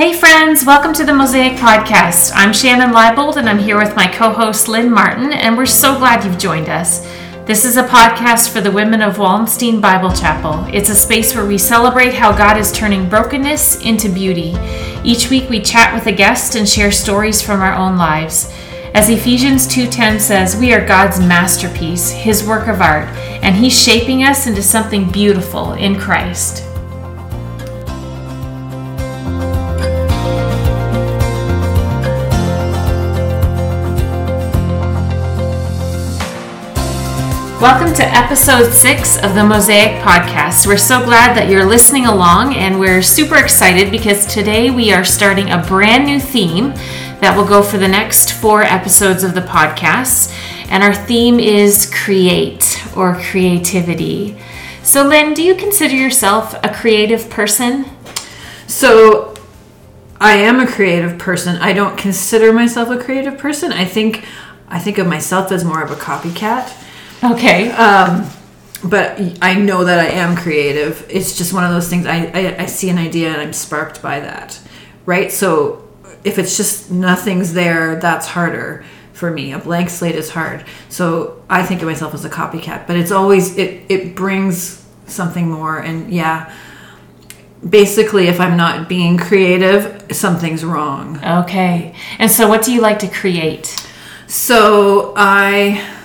Hey, friends, welcome to the Mosaic Podcast. I'm Shannon Leibold, and I'm here with my co host Lynn Martin, and we're so glad you've joined us. This is a podcast for the women of Wallenstein Bible Chapel. It's a space where we celebrate how God is turning brokenness into beauty. Each week we chat with a guest and share stories from our own lives. As Ephesians 2:10 says, we are God's masterpiece, his work of art, and he's shaping us into something beautiful in Christ. Welcome to episode six of the Mosaic Podcast. We're so glad that you're listening along, and we're super excited because today we are starting a brand new theme that will go for the next four episodes of the podcast. And our theme is create or creativity. So, Lynn, do you consider yourself a creative person? So, I am a creative person. I don't consider myself a creative person. I think I think of myself as more of a copycat. Okay. Um, but I know that I am creative. It's just one of those things. I, I, I see an idea and I'm sparked by that, right? So if it's just nothing's there, that's harder for me. A blank slate is hard. So I think of myself as a copycat, but it's always it it brings something more. And yeah, basically, if I'm not being creative, something's wrong. Okay. And so, what do you like to create? So I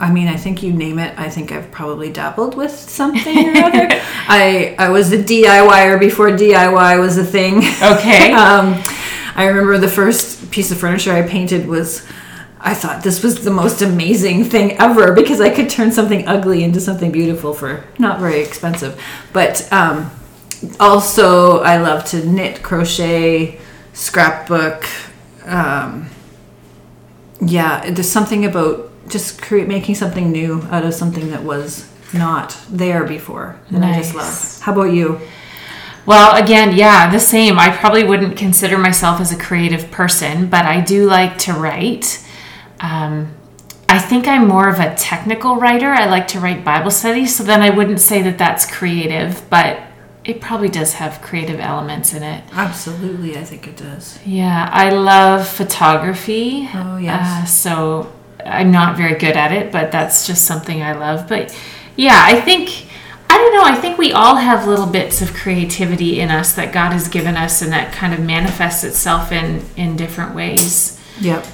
I mean, I think you name it. I think I've probably dabbled with something or other. I I was a DIYer before DIY was a thing. Okay. um, I remember the first piece of furniture I painted was. I thought this was the most amazing thing ever because I could turn something ugly into something beautiful for not very expensive. But um, also, I love to knit, crochet, scrapbook. Um, yeah, there's something about just create making something new out of something that was not there before that nice. I just love. How about you? Well, again, yeah, the same. I probably wouldn't consider myself as a creative person, but I do like to write. Um, I think I'm more of a technical writer. I like to write Bible studies, so then I wouldn't say that that's creative, but it probably does have creative elements in it. Absolutely, I think it does. Yeah, I love photography. Oh, yes. Uh, so I'm not very good at it, but that's just something I love. But yeah, I think I don't know, I think we all have little bits of creativity in us that God has given us and that kind of manifests itself in in different ways. Yep.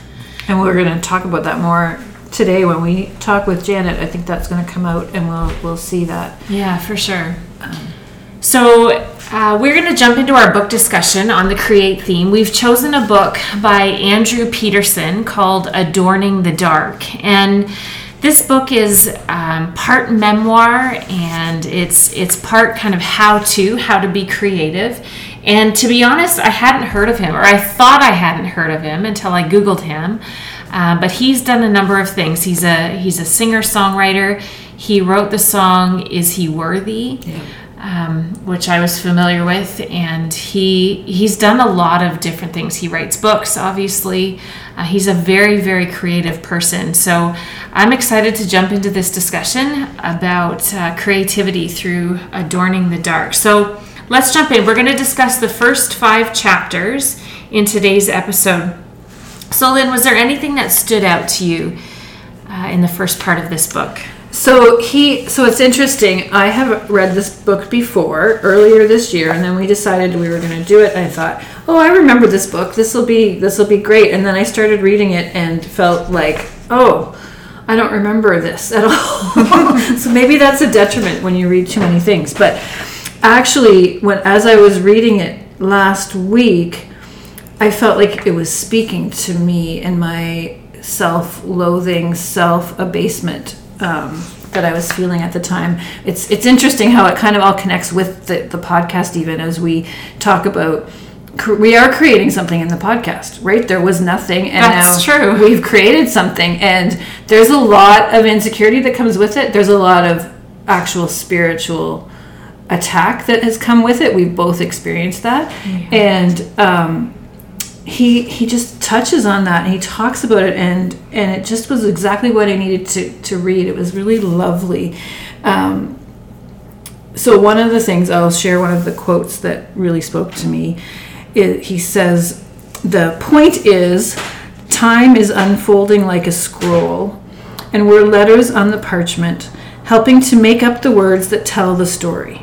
And we're going to talk about that more today when we talk with Janet. I think that's going to come out and we'll we'll see that. Yeah, for sure. Um, so uh, we're going to jump into our book discussion on the create theme. We've chosen a book by Andrew Peterson called Adorning the Dark. And this book is um, part memoir and it's it's part kind of how to how to be creative. And to be honest i hadn't heard of him or i thought i hadn't heard of him until i googled him. Uh, but he's done a number of things. He's a he's a singer songwriter he wrote the song is he worthy? Yeah um, which I was familiar with, and he he's done a lot of different things. He writes books, obviously. Uh, he's a very very creative person. So I'm excited to jump into this discussion about uh, creativity through adorning the dark. So let's jump in. We're going to discuss the first five chapters in today's episode. So Lynn, was there anything that stood out to you uh, in the first part of this book? So he, so it's interesting. I have read this book before earlier this year, and then we decided we were going to do it. I thought, oh, I remember this book. This will be this will be great. And then I started reading it and felt like, oh, I don't remember this at all. so maybe that's a detriment when you read too many things. But actually, when as I was reading it last week, I felt like it was speaking to me and my self-loathing, self-abasement um, that I was feeling at the time. It's it's interesting how it kind of all connects with the, the podcast, even as we talk about. We are creating something in the podcast, right? There was nothing, and That's now true. we've created something, and there's a lot of insecurity that comes with it. There's a lot of actual spiritual attack that has come with it. We've both experienced that, and um, he he just touches on that and he talks about it and and it just was exactly what I needed to to read. It was really lovely. Um, so one of the things I'll share one of the quotes that really spoke to me it, he says, the point is, time is unfolding like a scroll, and we're letters on the parchment, helping to make up the words that tell the story.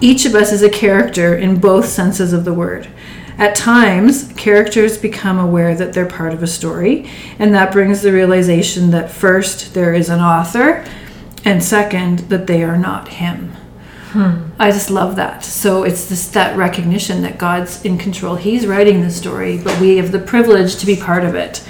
Each of us is a character in both senses of the word. At times, characters become aware that they're part of a story, and that brings the realization that first, there is an author, and second, that they are not him. Hmm. I just love that. So it's this that recognition that God's in control. He's writing the story, but we have the privilege to be part of it.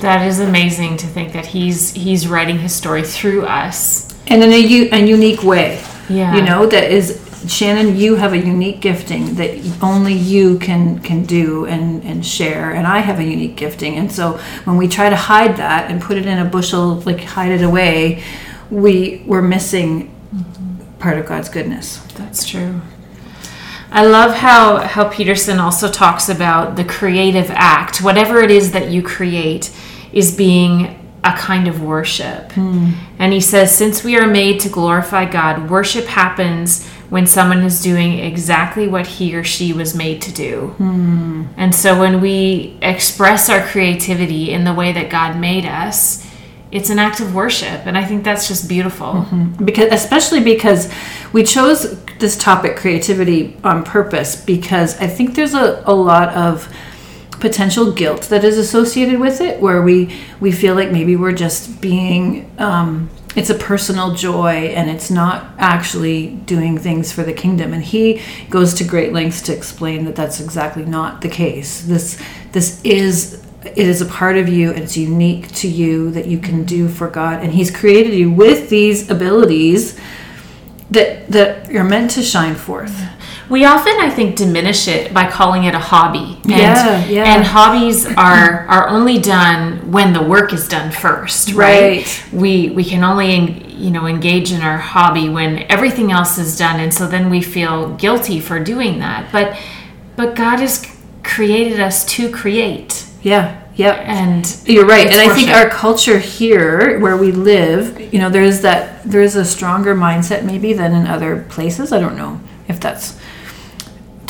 That is amazing to think that he's he's writing his story through us. And in a, u- a unique way. Yeah. You know, that is Shannon, you have a unique gifting that only you can can do and and share and I have a unique gifting. And so when we try to hide that and put it in a bushel like hide it away, we we're missing mm-hmm. part of God's goodness. That's true. I love how how Peterson also talks about the creative act. Whatever it is that you create is being a kind of worship. Hmm. And he says since we are made to glorify God, worship happens when someone is doing exactly what he or she was made to do. And so when we express our creativity in the way that God made us, it's an act of worship. And I think that's just beautiful. because especially because we chose this topic creativity on purpose because i think there's a, a lot of potential guilt that is associated with it where we we feel like maybe we're just being um, it's a personal joy and it's not actually doing things for the kingdom. And he goes to great lengths to explain that that's exactly not the case. This this is it is a part of you and it's unique to you that you can do for god. And he's created you with these abilities that that you're meant to shine forth We often, I think, diminish it by calling it a hobby. And, Yeah, yeah. And hobbies are are only done when the work is done first, right? Right. We we can only you know engage in our hobby when everything else is done, and so then we feel guilty for doing that. But but God has created us to create, yeah yeah and You're right, and I think our culture here, where we live, you know, there's that there's a stronger mindset maybe than in other places. I don't know if that's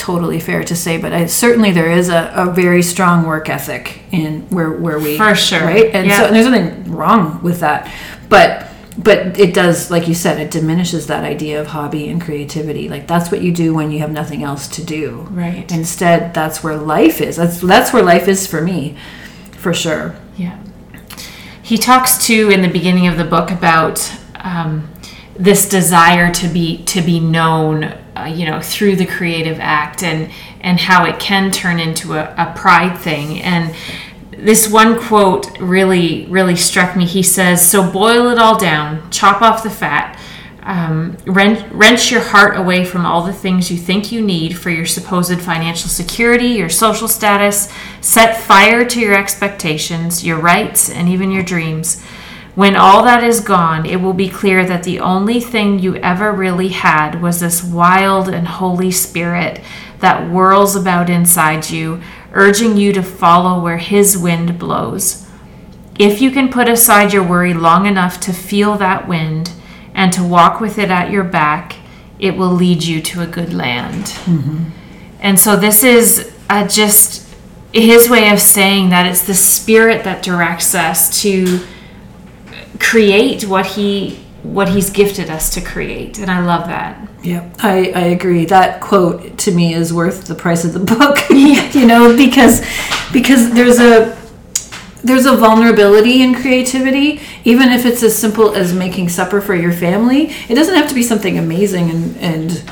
totally fair to say, but I, certainly there is a, a very strong work ethic in where where we For sure, right, and so and there's nothing wrong with that, but but it does, like you said, it diminishes that idea of hobby and creativity. Like that's what you do when you have nothing else to do. Right. Instead, that's where life is. That's that's where life is for me, for sure. Yeah. He talks too in the beginning of the book about um, this desire to be to be known, uh, you know, through the creative act, and and how it can turn into a, a pride thing. And this one quote really really struck me. He says, "So boil it all down, chop off the fat." um, wrench, wrench your heart away from all the things you think you need for your supposed financial security, your social status. Set fire to your expectations, your rights, and even your dreams. When all that is gone, it will be clear that the only thing you ever really had was this wild and holy spirit that whirls about inside you, urging you to follow where His wind blows. If you can put aside your worry long enough to feel that wind and to walk with it at your back, it will lead you to a good land. And so, this is uh, just his way of saying that it's the spirit that directs us to create what he what he's gifted us to create and i love that Yeah, I, I agree. That quote to me is worth the price of the book. you know, because because there's a there's a vulnerability in creativity, even if it's as simple as making supper for your family. It doesn't have to be something amazing and, and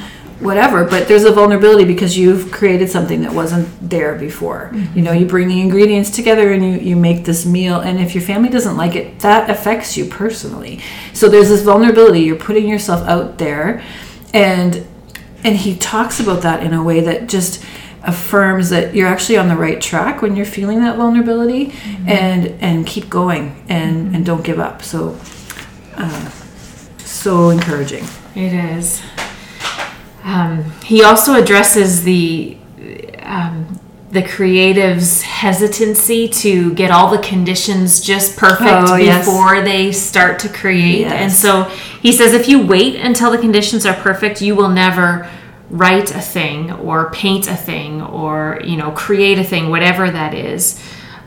whatever, but there's a vulnerability because you've created something that wasn't there before. You know, you bring the ingredients together and you, you make this meal, and if your family doesn't like it, that affects you personally. So there's this vulnerability. You're putting yourself out there, and and he talks about that in a way that just affirms that you're actually on the right track when you're feeling that vulnerability and and keep going and and don't give up so uh, so encouraging it is um, he also addresses the um, the creative's hesitancy to get all the conditions just perfect Oh, yes. before they start to create Yes. and so he says if you wait until the conditions are perfect you will never write a thing or paint a thing or you know create a thing whatever that is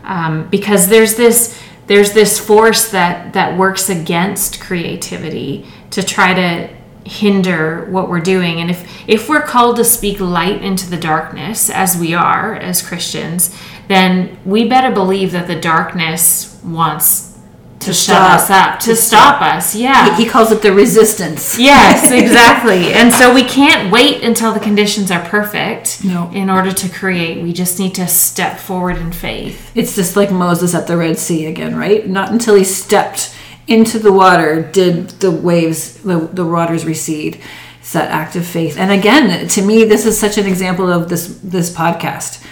um, because there's this there's this force that that works against creativity to try to hinder what we're doing and if if we're called to speak light into the darkness as we are as Christians then we better believe that the darkness wants to, shut stop. us up to stop us yeah He, he calls it the resistance. Yes, exactly. and so we can't wait until the conditions are perfect No. in order to create. We just need to step forward in faith. It's just like Moses at the Red Sea again, right? Not until he stepped into the water did the waves, the, the waters recede. It's that act of faith. And again, to me, this is such an example of this this podcast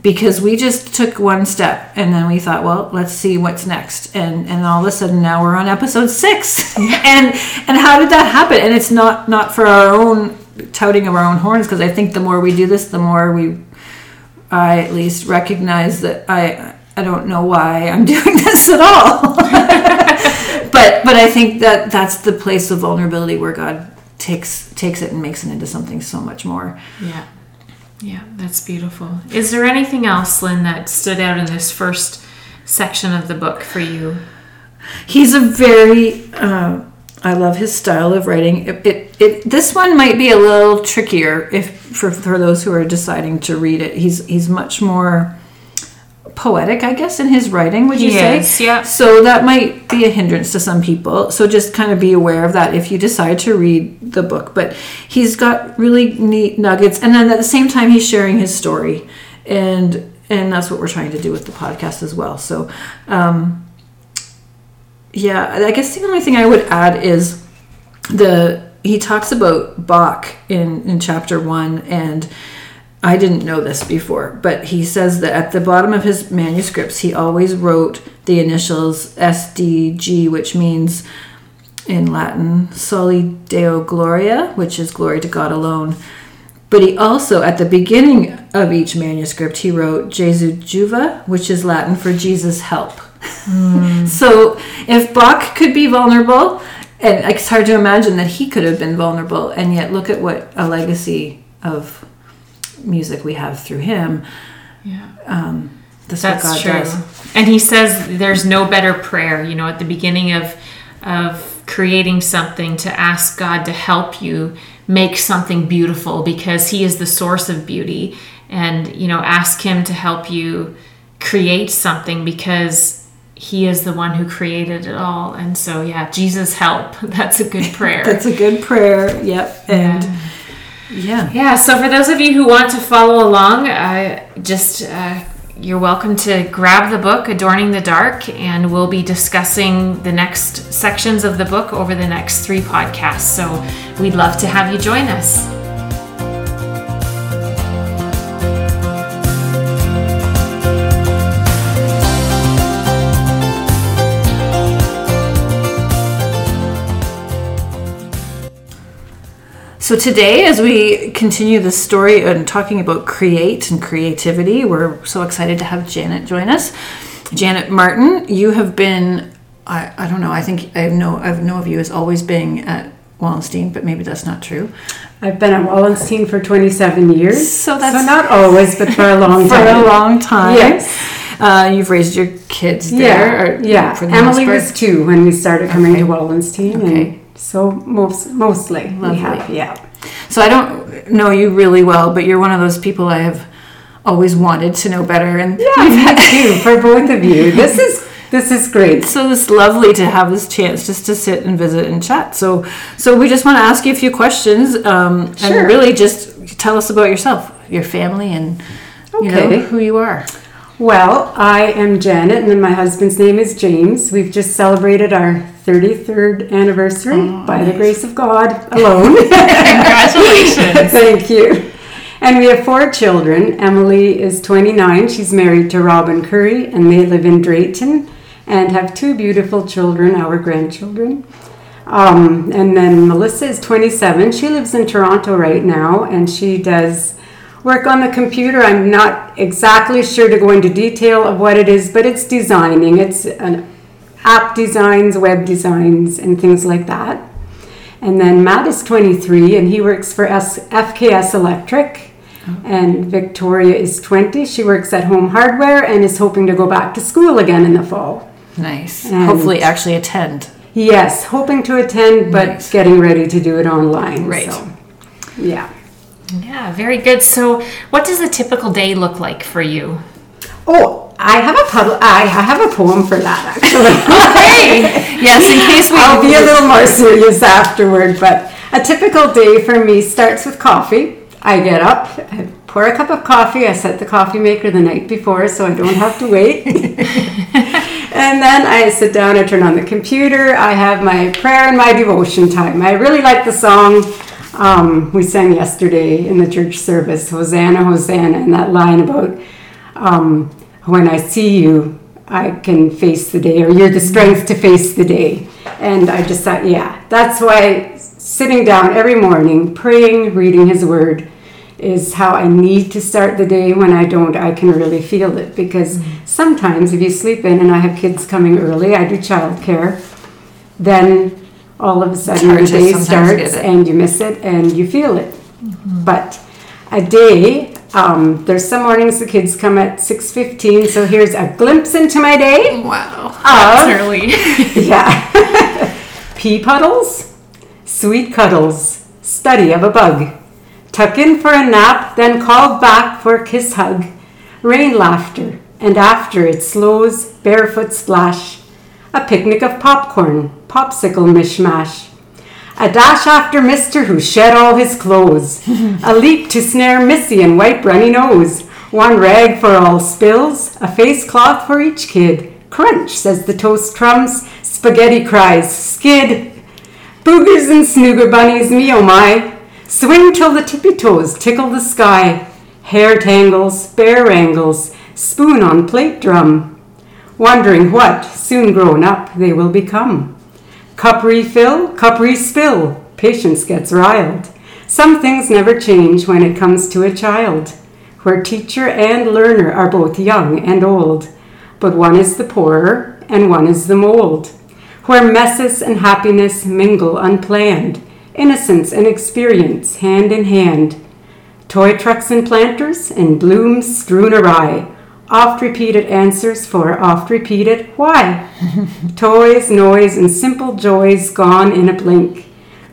because we just took one step and then we thought, well, let's see what's next. And and all of a sudden now we're on episode six. and and how did that happen? And it's not not for our own touting of our own horns because I think the more we do this, the more we I at least recognize that I I don't know why I'm doing this at all. But but I think that that's the place of vulnerability where God takes takes it and makes it into something so much more. Yeah. Yeah, that's beautiful. Is there anything else, Lynn, that stood out in this first section of the book for you? He's a very uh, I love his style of writing. It, it, it this one might be a little trickier if for, for those who are deciding to read it. He's he's much more poetic, I guess, in his writing. Would you He say? is, yeah. So that might be a hindrance to some people. So just kind of be aware of that if you decide to read the book. But he's got really neat nuggets, and then at the same time, he's sharing his story, and and that's what we're trying to do with the podcast as well. So. Um, yeah, I guess the only thing I would add is the he talks about Bach in in chapter one, and I didn't know this before, but he says that at the bottom of his manuscripts, he always wrote the initials SDG, which means in Latin Soli Deo Gloria, which is glory to God alone. But he also, at the beginning of each manuscript, he wrote Jesu Juva, which is Latin for Jesus help. Hmm. so if Bach could be vulnerable, and it's hard to imagine that he could have been vulnerable, and yet look at what a legacy of music we have through him. Yeah. Um, that's, That's what God true. does. And he says there's no better prayer, you know, at the beginning of of creating something to ask God to help you make something beautiful because he is the source of beauty and you know ask him to help you create something because he is the one who created it all and so yeah jesus help that's a good prayer That's a good prayer. Yep. And yeah. Yeah, Yeah. so for those of you who want to follow along, uh, just uh, you're welcome to grab the book, Adorning the Dark, and we'll be discussing the next sections of the book over the next three podcasts. So we'd love to have you join us. So today, as we continue the story and talking about create and creativity, we're so excited to have Janet join us. Janet Martin, you have been, I, I don't know, I think I know, I know of you as always being at Wallenstein, but maybe that's not true. I've been at Wallenstein for 27 years. So that's- not always, but for a long For time. a long time. Yes. Uh, you've raised your kids Yeah, there. or- yeah. for the Emily was two when we started coming Okay. to Wallenstein, Okay. and so most mostly Lovely. we have. Yeah. So I don't know you really well, but you're one of those people I have always wanted to know better. And Yeah, me too. For both of you, this is this is great. so it's lovely to have this chance just to sit and visit and chat. So, so we just want to ask you a few questions, um, and really just tell us about yourself, your family, and you know who you are. Well, I am Janet, and then my husband's name is James. We've just celebrated our 33rd anniversary by the grace of God alone. Congratulations. Thank you. And we have four children. Emily is 29. She's married to Robin Curry, and they live in Drayton and have two beautiful children, our grandchildren. Um, and then Melissa is 27. She lives in Toronto right now, and she does work on the computer. I'm not exactly sure to go into detail of what it is, but it's designing. It's an app designs, web designs, and things like that. And then Matt is 23 and he works for S- FKS Electric. Oh. And Victoria is 20. She works at Home Hardware and is hoping to go back to school again in the fall. Nice. And- Hopefully, actually attend. Yes, hoping to attend, but Nice. getting ready to do it online. Right. So, yeah. Yeah, very good. So, what does a typical day look like for you? Oh, I have a pub- I, have a poem for that actually. Yes. In case we I'll be a little more serious afterward, but a typical day for me starts with coffee. I get up, I pour a cup of coffee, I set the coffee maker the night before so I don't have to wait. and then I sit down, I turn on the computer, I have my prayer and my devotion time. I really like the song um, we sang yesterday in the church service, Hosanna, Hosanna, and that line about um, when I see you, I can face the day, or you're the strength to face the day. And I just thought, yeah, that's why sitting down every morning, praying, reading His Word, is how I need to start the day. When I don't, I can really feel it because sometimes if you sleep in, and I have kids coming early, I do childcare, then all of a sudden your day starts and you miss it and you feel it. But a day, um, there's some mornings the kids come at 6.15, so here's a glimpse into my day. Wow. Of, Early. yeah. Pea puddles, sweet cuddles, study of a bug. Tuck in for a nap, then call back for a kiss hug. Rain laughter, and after it slows, barefoot splash. A picnic of popcorn, popsicle mishmash. A dash after Mister who shed all his clothes. a leap to snare Missy and wipe runny nose. One rag for all spills, a face cloth for each kid. Crunch, says the toast crumbs. Spaghetti cries, skid. Boogers and snooger bunnies, me oh my. Swing till the tippy toes tickle the sky. Hair tangles, bear wrangles, spoon on plate drum. Wondering what, soon grown up, they will become. Cup refill, cup respill, patience gets riled. Some things never change when it comes to a child, where teacher and learner are both young and old, but one is the poorer and one is the mold, where messes and happiness mingle unplanned, innocence and experience hand in hand. Toy trucks and planters and blooms strewn awry, oft repeated answers for oft repeated why. Toys, noise, and simple joys gone in a blink.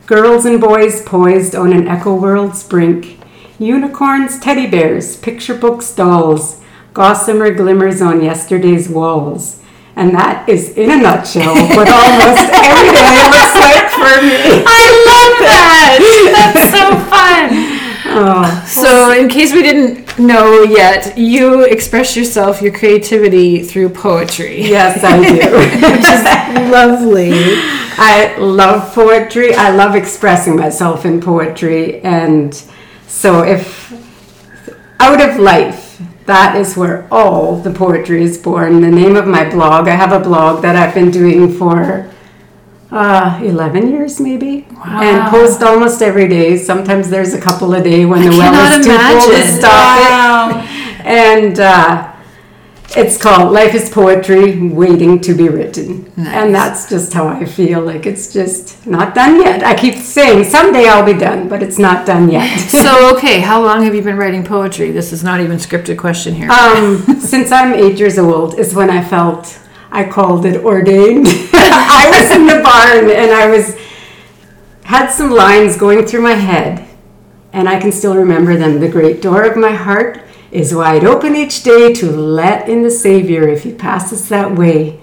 Girls and boys poised on an echo world's brink. Unicorns, teddy bears, picture books, dolls, gossamer glimmers on yesterday's walls. And that is, in a nutshell, what almost every day looks like for me. I love that. That's so fun. Oh, So, in case we didn't know yet, you express yourself, your creativity through poetry. yes, I do. Lovely. I love poetry. I love expressing myself in poetry. And so, if out of life, that is where all the poetry is born. The name of my blog, I have a blog that I've been doing for uh, 11 years maybe. And post almost every day. Sometimes there's a couple a day when the well is too full to stop Wow. it. And uh, it's called Life is Poetry Waiting to Be Written. And that's just how I feel. Like it's just not done yet. I keep saying someday I'll be done, but it's not done yet. So, okay, how long have you been writing poetry? This is not even scripted question here. um, since I'm eight years old is when I felt I called it ordained. I was in the barn and I was had some lines going through my head, and I can still remember them. The great door of my heart is wide open each day to let in the Savior if he passes that way.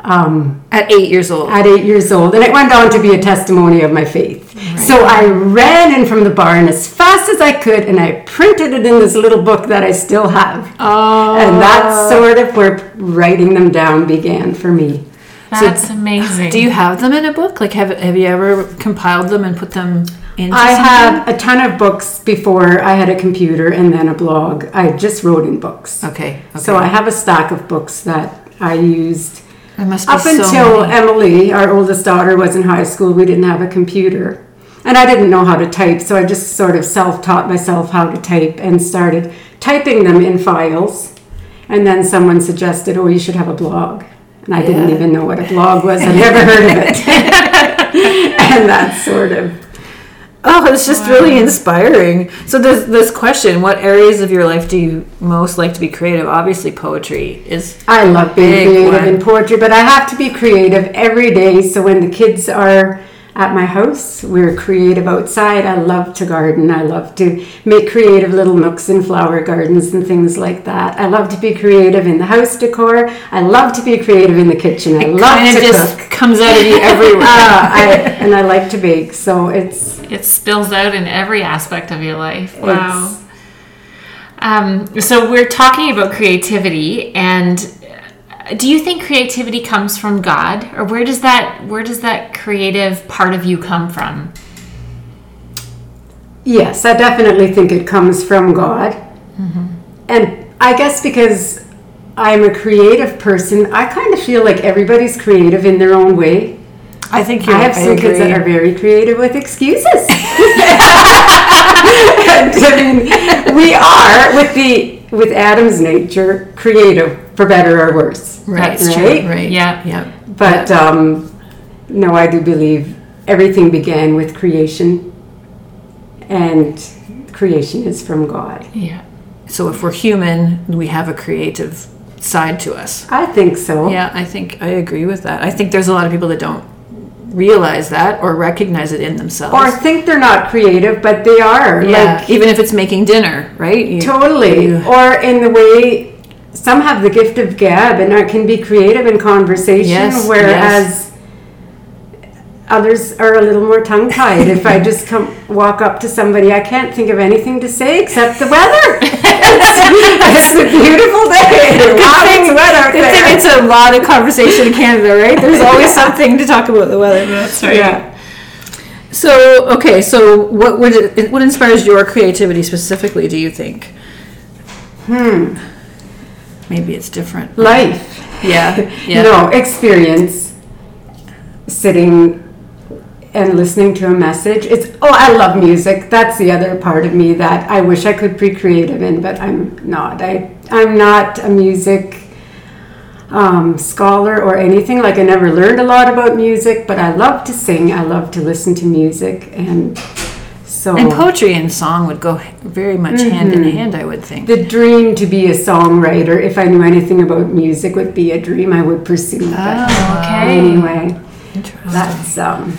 Um, At eight years old. at eight years old, and it went on to be a testimony of my faith. So I ran in from the barn as fast as I could, and I printed it in this little book that I still have. Oh. And that's sort of where writing them down began for me. That's amazing. Do you have them in a book? Like, have have you ever compiled them and put them into I something? have a ton of books before I had a computer and then a blog. I just wrote in books. Okay. okay. So I have a stack of books that I used There must be Up so until many. Emily, our oldest daughter, was in high school, we didn't have a computer. And I didn't know how to type, so I just sort of self taught myself how to type and started typing them in files. And then someone suggested, oh, you should have a blog. And I didn't even know what a blog was, I'd never heard of it. and that sort of. Oh, it's just really inspiring. So this this question, what areas of your life do you most like to be creative? Obviously poetry is I love being creative one. in poetry, but I have to be creative every day. So when the kids are at my house, we're creative outside. I love to garden. I love to make creative little nooks and flower gardens and things like that. I love to be creative in the house decor. I love to be creative in the kitchen. I love kind to of just cook. comes out of you everywhere. Ah, I, and I like to bake. So it's It spills out in every aspect of your life. Wow. Um, so we're talking about creativity, and uh, do you think creativity comes from God, or where does that where does that creative part of you come from? Yes, I definitely think it comes from God. Mm-hmm. And I guess because I'm a creative person, I kind of feel like everybody's creative in their own way. I think I you're have some kids that are very creative with excuses. And, I mean, we are with the with Adam's nature creative for better or worse. Right, That's right, right. right. Yeah. yeah. But um, no, I do believe everything began with creation, and creation is from God. Yeah. So if we're human, we have a creative side to us. I think so. Yeah, I think I agree with that. I think there's a lot of people that don't realize that or recognize it in themselves. Or think they're not creative, but they are. yeah, Like even if it's making dinner, right? You- totally. you- Or in the way some have the gift of gab and are, can be creative in conversation, Yes, whereas others are a little more tongue tied. if I just come walk up to somebody, I can't think of anything to say except the weather. it's, it's a beautiful day. Wow, it's wet out I think it's a lot of conversation in Canada, right? There's always something to talk about the weather. That's right. yeah. So okay, so what would it, what inspires your creativity specifically? Do you think? Hmm. Maybe it's different. Life. Yeah. Yeah. No, experience sitting and listening to a message. It's oh, I love music. That's the other part of me that I wish I could be creative in, but I'm not. I I'm not a music um, scholar or anything. Like I never learned a lot about music, but I love to sing. I love to listen to music, and so And poetry and song would go very much hand in hand, I would think. the dream to be a songwriter, if I knew anything about music, would be a dream I would pursue. But Oh, okay. anyway, that's um.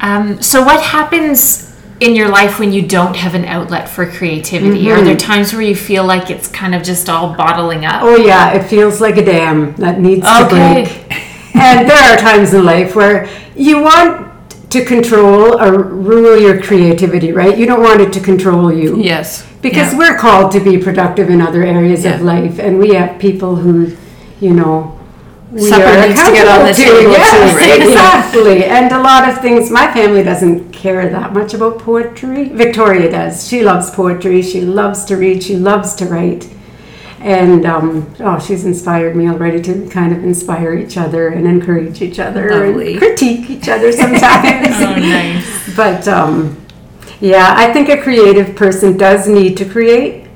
Um, so what happens in your life when you don't have an outlet for creativity? Are there times where you feel like it's kind of just all bottling up? Oh yeah, it feels like a dam that needs to Okay. break. And there are times in life where you want to control or rule your creativity, right? You don't want it to control you. Yes. Because Yeah. we're called to be productive in other areas of life, and we have people who, you know, we Supper are needs to get on the table too, right? exactly. And a lot of things. My family doesn't care that much about poetry. Victoria does. She loves poetry. She loves to read. She loves to write. And um, oh, she's inspired me already to kind of inspire each other and encourage each other Lovely. and critique each other sometimes. Oh, nice. But um, yeah, I think a creative person does need to create.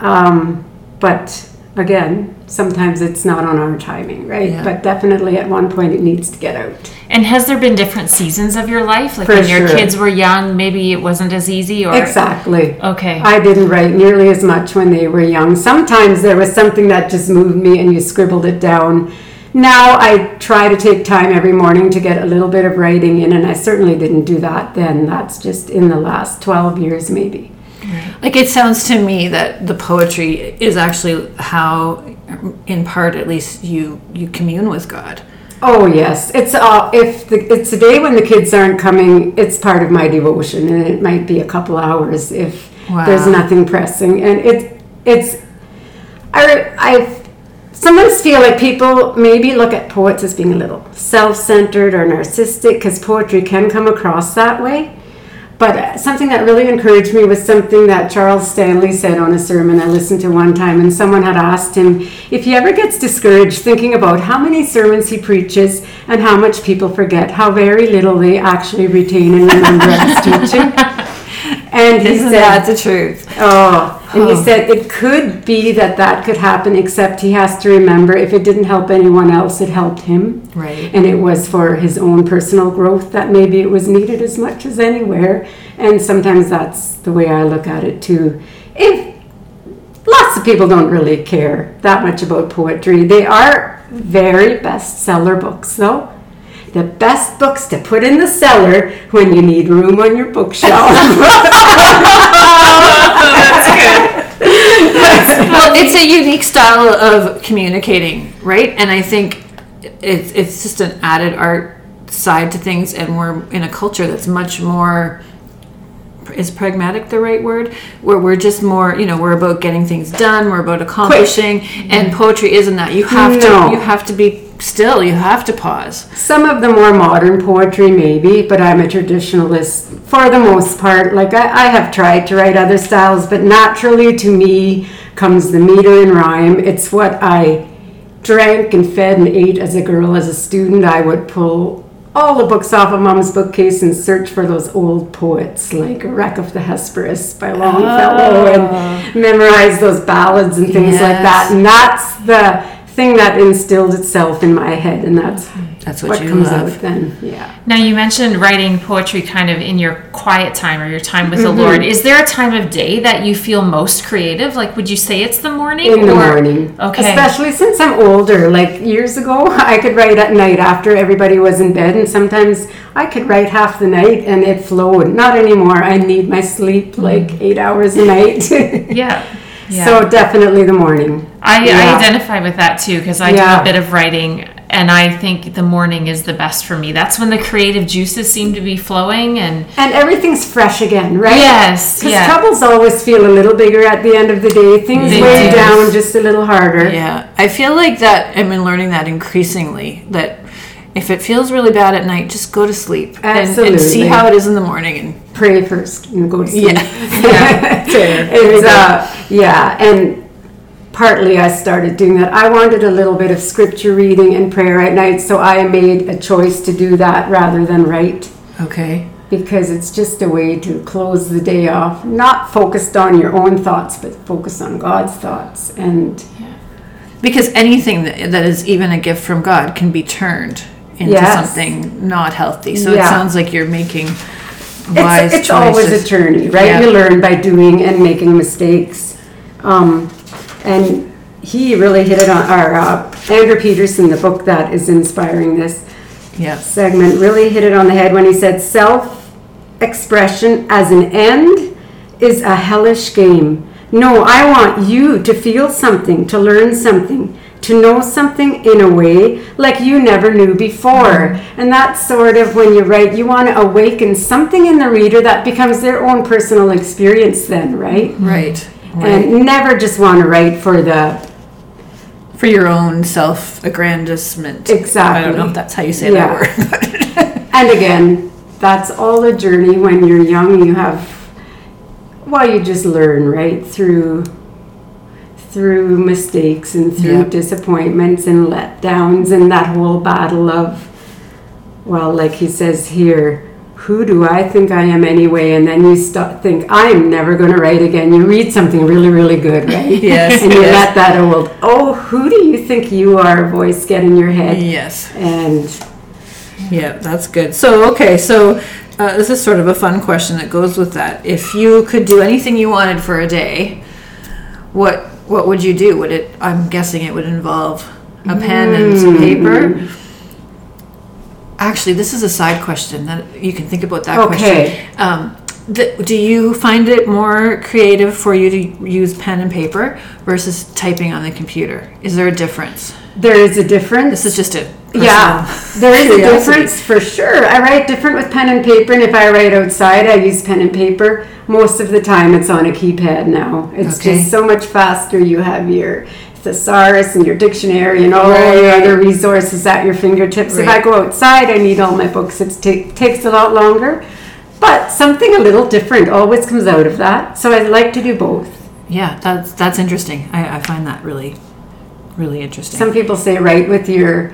Um, but again, sometimes it's not on our timing, right? Yeah. But definitely at one point it needs to get out. And has there been different seasons of your life? Like For when your sure. kids were young, maybe it wasn't as easy or Exactly. Okay. I didn't write nearly as much when they were young. Sometimes there was something that just moved me and you scribbled it down. Now I try to take time every morning to get a little bit of writing in, and I certainly didn't do that then. That's just in the last 12 years, maybe. Like it sounds to me that the poetry is actually how, in part at least, you you commune with God. Oh yes, it's uh, if the, it's a day when the kids aren't coming, it's part of my devotion, and it might be a couple hours if there's nothing pressing, and it it's I I sometimes feel like people maybe look at poets as being a little self-centered or narcissistic because poetry can come across that way. But something that really encouraged me was something that Charles Stanley said on a sermon I listened to one time, and someone had asked him if he ever gets discouraged thinking about how many sermons he preaches and how much people forget, how very little they actually retain and remember his teaching. And he Isn't said, that the truth? Oh, and Oh. he said it could be that that could happen, except he has to remember if it didn't help anyone else, it helped him. Right. And it was for his own personal growth that maybe it was needed as much as anywhere. And sometimes that's the way I look at it too. If lots of people don't really care that much about poetry, they are very bestseller books though. The best books to put in the cellar when you need room on your bookshelf. well, it's a unique style of communicating, right? And I think it's it's just an added art side to things, and we're in a culture that's much more. Is pragmatic the right word? Where we're just more, you know, we're about getting things done. We're about accomplishing, and poetry isn't that. You have No. to, you have to be still. You have to pause. Some of the more modern poetry, maybe, but I'm a traditionalist for the most part. Like, I, I have tried to write other styles, but naturally to me comes the meter and rhyme. It's what I drank and fed and ate as a girl, as a student. I would pull all the books off of mom's bookcase and search for those old poets like Wreck of the Hesperus by Longfellow and ah. memorize those ballads and things like that. And that's the thing that instilled itself in my head, and that's That's what, what you comes love. out then. Yeah. Now, you mentioned writing poetry kind of in your quiet time or your time with Mm-hmm. the Lord. Is there a time of day that you feel most creative? Like, would you say it's the morning? In the or- morning. Okay. Especially since I'm older. Like years ago, I could write at night after everybody was in bed, and sometimes I could write half the night and it flowed. Not anymore. I need my sleep like eight hours a night. Yeah. Yeah. So definitely the morning. I, I identify with that too because I Yeah. do a bit of writing and I think the morning is the best for me. That's when the creative juices seem to be flowing and And everything's fresh again, right? Yes, Because yeah. troubles always feel a little bigger at the end of the day. Things They weigh do. down just a little harder. Yeah, I feel like that. I've been learning that increasingly. That if it feels really bad at night, just go to sleep and, and see how it is in the morning. And Pray first and go to sleep. yeah, it's uh, yeah, and partly I started doing that. I wanted a little bit of scripture reading and prayer at night, so I made a choice to do that rather than write okay. because it's just a way to close the day off, not focused on your own thoughts, but focused on God's thoughts. And Because anything that, that is even a gift from God can be turned into Yes. something not healthy. So it sounds like you're making wise it's, it's always a journey, right? Yeah. You learn by doing and making mistakes. Um, and he really hit it on, our uh, Andrew Peterson, the book that is inspiring this, yes. segment really hit it on the head when he said self expression as an end is a hellish game. No, I want you to feel something, to learn something, to know something in a way like you never knew before. And that's sort of when you write, you want to awaken something in the reader that becomes their own personal experience, then, right? Right. Right. And never just want to write for the For your own self-aggrandizement. Exactly. I don't know if that's how you say Yeah. that word. And again, that's all a journey when you're young. You have, well, you just learn, right? Through through mistakes and through Yeah. disappointments and letdowns and that whole battle of, well, like he says here, who do I think I am anyway? And then you start think I'm never going to write again. You read something really, really good, right? Yes, and you yes. let that old, oh, who do you think you are voice get in your head? yes. And Yeah, that's good. So, okay, so uh, this is sort of a fun question that goes with that. If you could do anything you wanted for a day, what what would you do? Would it? I'm guessing it would involve a pen and some paper. Actually, this is a side question that you can think about that Okay. question. Um, th- do you find it more creative for you to use pen and paper versus typing on the computer? Is there a difference? there is a difference. This is just a Yeah, there is a difference for sure. I write different with pen and paper, and if I write outside, I use pen and paper. Most of the time, it's on a keypad now. It's Okay. just so much faster. You have your thesaurus and your dictionary and all your other resources at your fingertips. If I go outside, I need all my books. It ta- takes a lot longer, but something a little different always comes out of that. So I like to do both. Yeah, that's that's interesting. I, I find that really, really interesting. Some people say write with your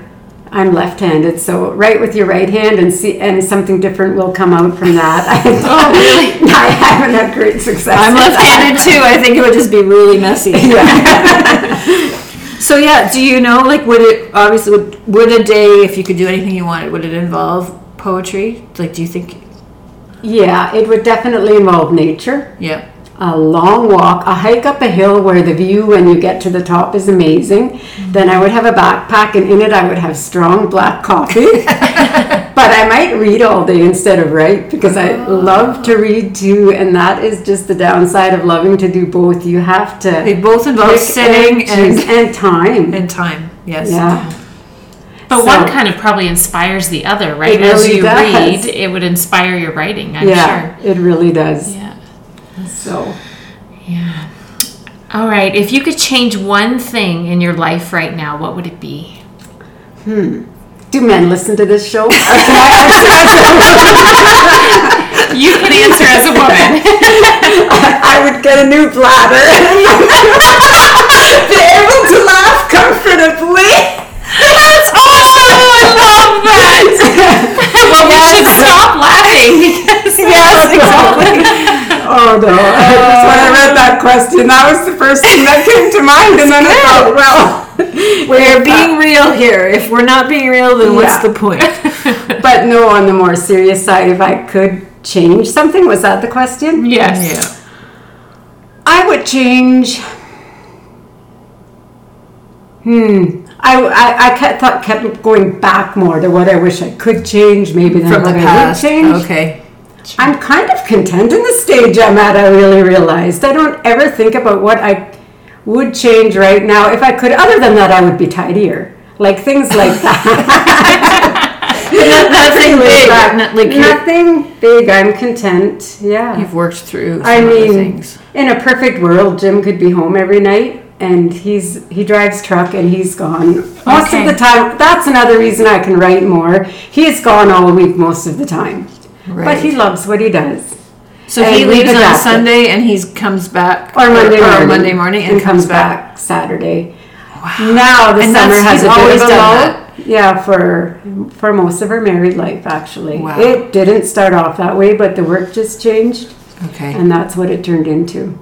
I'm left-handed, so write with your right hand and see, and something different will come out from that. Oh, really? I haven't had great success. I'm left-handed too. I think it would just be really messy. so yeah, do you know like would it obviously would would a day if you could do anything you wanted would it involve poetry? Like, do you think? Yeah, it would definitely involve nature. Yeah. A long walk, a hike up a hill where the view when you get to the top is amazing. Then I would have a backpack, and in it I would have strong black coffee. but I might read all day instead of write because I oh. love to read too, and that is just the downside of loving to do both. You have to They both involve sitting choose, and and time. and time. Yes. yeah. But So- one kind of probably inspires the other, right? It As really you does. read, it would inspire your writing, I'm yeah, it really does. Yeah. So, Yeah. All right. If you could change one thing in your life right now, what would it be? Hmm. Do men listen to this show? You can answer as a woman. I would get a new bladder. Be able to laugh comfortably. That's awesome! I love that. well, we should stop laughing because Yes, exactly. Oh no! That's when I read that question. That was the first thing that came to mind, and then I thought, well, We're being real here. If we're not being real, then what's the point? but no. On the more serious side, if I could change something, was that the question? yes. Yeah. I would change. Hmm. I, I, I kept, thought, kept going back more to what I wish I could change, maybe than From what the I past. would change. Okay. I'm kind of content in the stage I'm at, I really realized. I don't ever think about what I would change right now. If I could, other than that, I would be tidier. Like things like that. Nothing big. Not like Nothing big. I'm content. Yeah. You've worked through. I mean, things. in a perfect world, Jim could be home every night. And he's he drives truck and he's gone most Okay. of the time. That's another reason I can write more. He is gone all week most of the time, but he loves what he does. So and he leaves on adapted. Sunday and he comes back or Monday or morning, Monday morning and, comes back. Saturday. Wow. Now the And summer has he's a bit always done lull. Yeah, for for most of her married life, actually, Wow. it didn't start off that way, but the work just changed, Okay. and that's what it turned into.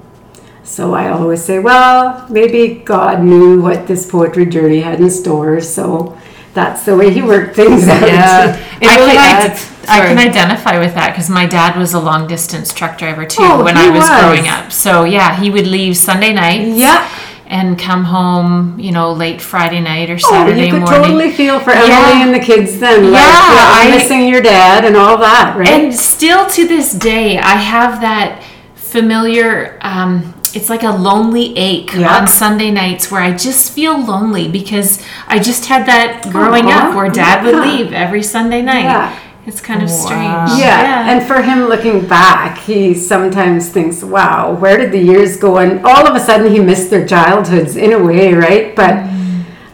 So I always say, well, maybe God knew what this poetry journey had in store, so that's the way He worked things out. Yeah. It I really can, adds. I can identify with that because my dad was a long distance truck driver too Oh, when I was, was. growing up. So yeah, he would leave Sunday night Yeah. and come home, you know, late Friday night or Saturday Oh, Saturday you could morning. totally feel for Yeah. Emily and the kids then. like, Yeah, yeah, I- missing your dad and all that, right? And still to this day, I have that familiar. Um, it's like a lonely ache Yeah. on Sunday nights where I just feel lonely because I just had that growing Aw, up where Dad would leave every Sunday night. Yeah. It's kind of Wow. strange. Yeah, and for him looking back, he sometimes thinks, wow, where did the years go? And all of a sudden he missed their childhoods in a way, right? But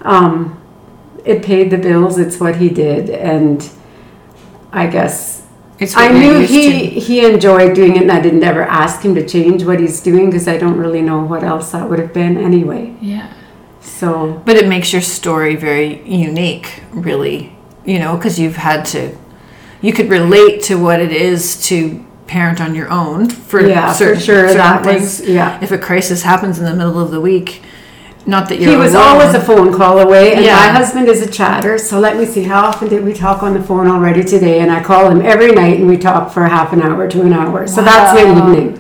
um, it paid the bills, it's what he did. And I guess It's I what you're knew used he, to. he enjoyed doing it, and I didn't ever ask him to change what he's doing because I don't really know what else that would have been anyway. yeah. So, But it makes your story very unique, really. You know, because you've had to. You could relate to what it is to parent on your own for yeah, certain, for sure, certain that things. was, yeah. If a crisis happens in the middle of the week, not that you're He was alone. always a phone call away, and Yeah. my husband is a chatter. So let me see, how often did we talk on the phone already today? And I call him every night, and we talk for half an hour to an hour. So that's the Wow. evening.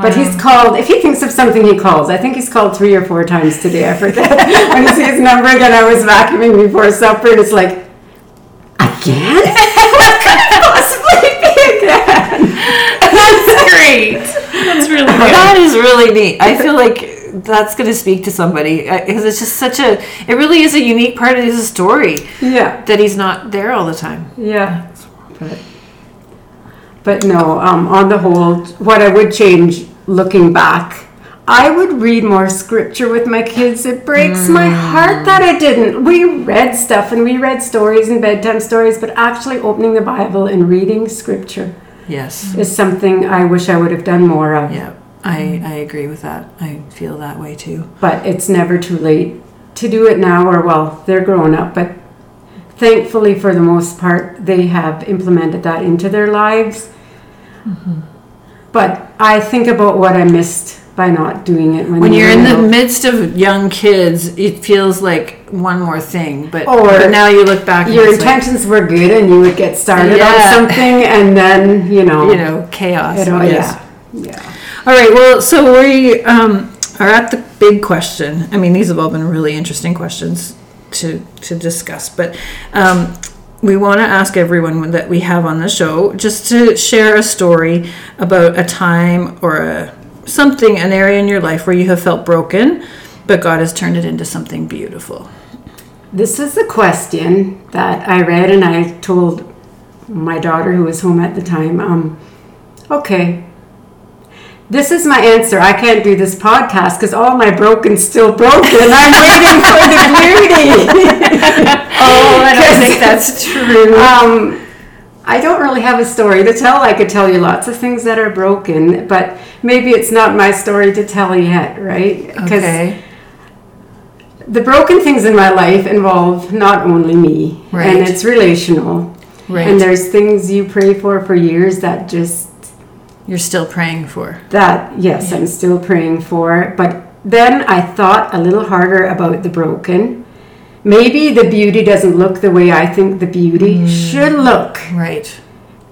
But he's called. If he thinks of something, he calls. I think he's called three or four times today. I forget. when he sees his number again, I was vacuuming before supper, and it's like, again? what could it possibly be again? That's great. That's really good. That is really neat. I feel like that's going to speak to somebody because it's just such a. It really is a unique part of his story Yeah. that he's not there all the time. Yeah. But, but no, um, on the whole, what I would change looking back, I would read more scripture with my kids. It breaks my heart that I didn't. We read stuff and we read stories and bedtime stories, but actually opening the Bible and reading scripture Yes. is something I wish I would have done more of. Yeah. I, um, I agree with that. I feel that way too. But it's never too late to do it now, or well, they're grown up, but thankfully, for the most part, they have implemented that into their lives. Mm-hmm. But I think about what I missed by not doing it when, When you're in the midst of young kids, it feels like one more thing. But, Or but now you look back and Your it's like, intentions were good, and you would get started Yeah. on something, and then you know, you know, chaos. it all- yes. yeah, yeah. All right. Well, so we um, are at the big question. I mean, these have all been really interesting questions to to discuss, but um, we want to ask everyone that we have on the show just to share a story about a time or a something, an area in your life where you have felt broken, but God has turned it into something beautiful. This is a question that I read, and I told my daughter, who was home at the time, um, okay, this is my answer. I can't do this podcast because all my broken's still broken. I'm waiting for the beauty. Oh, I don't think that's true. um, I don't really have a story to tell. I could tell you lots of things that are broken, but maybe it's not my story to tell yet, right? Because Okay. the broken things in my life involve not only me, Right. and it's relational. Right. And there's things you pray for for years that just You're still praying for. that yes, I'm still praying for. But then I thought a little harder about the broken. Maybe the beauty doesn't look the way I think the beauty Mm. should look, Right.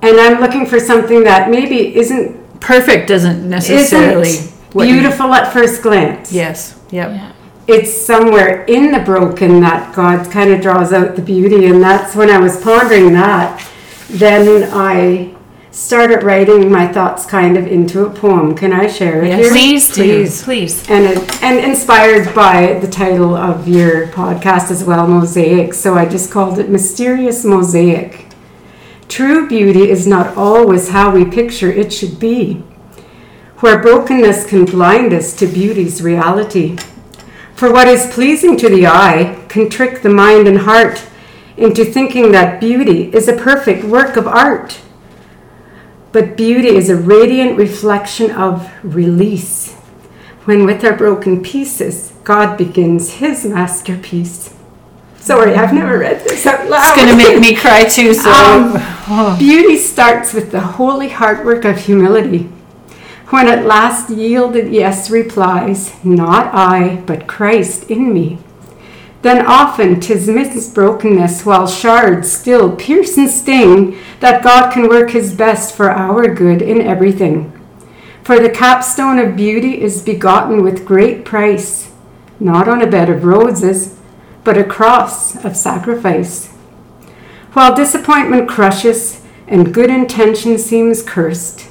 and I'm looking for something that maybe isn't Perfect doesn't necessarily isn't what you- beautiful at first glance. Yes. Yep. Yeah. it's somewhere in the broken that God kind of draws out the beauty. And that's when I was pondering that. Then I started writing my thoughts kind of into a poem. Can I share it Yes. here? Please. Please. Please. And, it, and inspired by the title of your podcast as well, Mosaic. So I just called it Mysterious Mosaic. True beauty is not always how we picture it should be, where brokenness can blind us to beauty's reality. For what is pleasing to the eye can trick the mind and heart into thinking that beauty is a perfect work of art. But beauty is a radiant reflection of release. When with our broken pieces, God begins his masterpiece. Sorry, I've never read this out loud. It's gonna make me cry too. So Um, Beauty starts with the holy heart work of humility. When at last yielded yes replies, Not I, but Christ in me. Then often 'tis midst brokenness, while shards still pierce and sting, that God can work his best for our good in everything. For the capstone of beauty is begotten with great price, not on a bed of roses, but a cross of sacrifice. While disappointment crushes and good intention seems cursed,